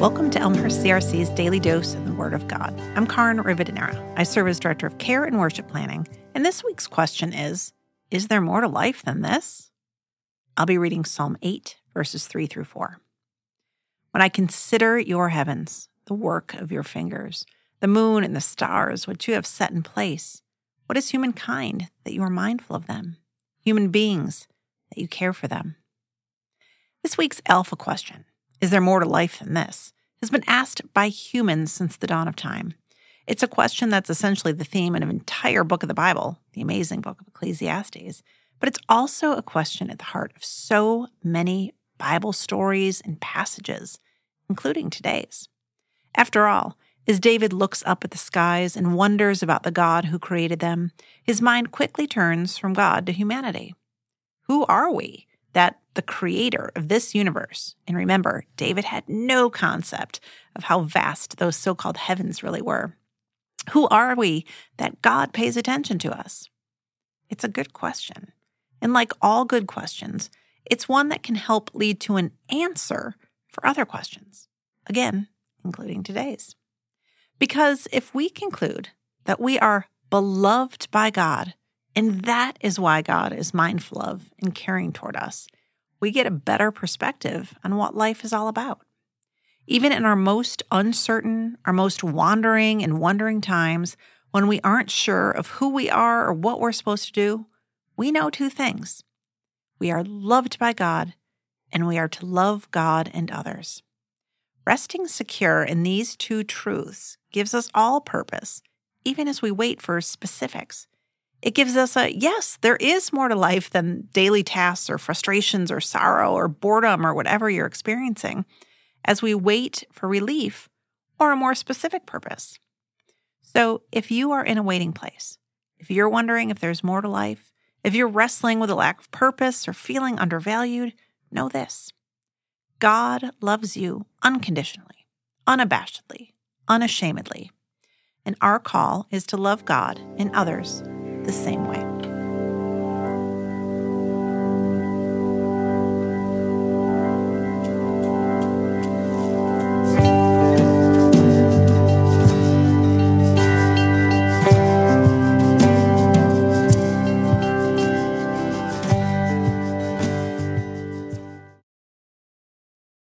Welcome to Elmhurst CRC's Daily Dose of the Word of God. I'm Caryn Rivadeneira. I serve as Director of Care and Worship Planning, and this week's question is Is there more to life than this? I'll be reading Psalm 8, verses 3 through 4. When I consider your heavens, the work of your fingers, the moon and the stars, which you have set in place, what is humankind that you are mindful of them? Human beings that you care for them? This week's Alpha question is there more to life than this? has been asked by humans since the dawn of time. It's a question that's essentially the theme of an entire book of the Bible, the amazing book of Ecclesiastes, but it's also a question at the heart of so many Bible stories and passages, including today's. After all, as David looks up at the skies and wonders about the God who created them, his mind quickly turns from God to humanity. Who are we that the creator of this universe. And remember, David had no concept of how vast those so called heavens really were. Who are we that God pays attention to us? It's a good question. And like all good questions, it's one that can help lead to an answer for other questions. Again, including today's. Because if we conclude that we are beloved by God, and that is why God is mindful of and caring toward us, we get a better perspective on what life is all about. Even in our most uncertain, our most wandering and wondering times, when we aren't sure of who we are or what we're supposed to do, we know two things. We are loved by God, and we are to love God and others. Resting secure in these two truths gives us all purpose, even as we wait for specifics it gives us a yes, there is more to life than daily tasks or frustrations or sorrow or boredom or whatever you're experiencing as we wait for relief or a more specific purpose. So, if you are in a waiting place, if you're wondering if there's more to life, if you're wrestling with a lack of purpose or feeling undervalued, know this God loves you unconditionally, unabashedly, unashamedly. And our call is to love God and others the same way.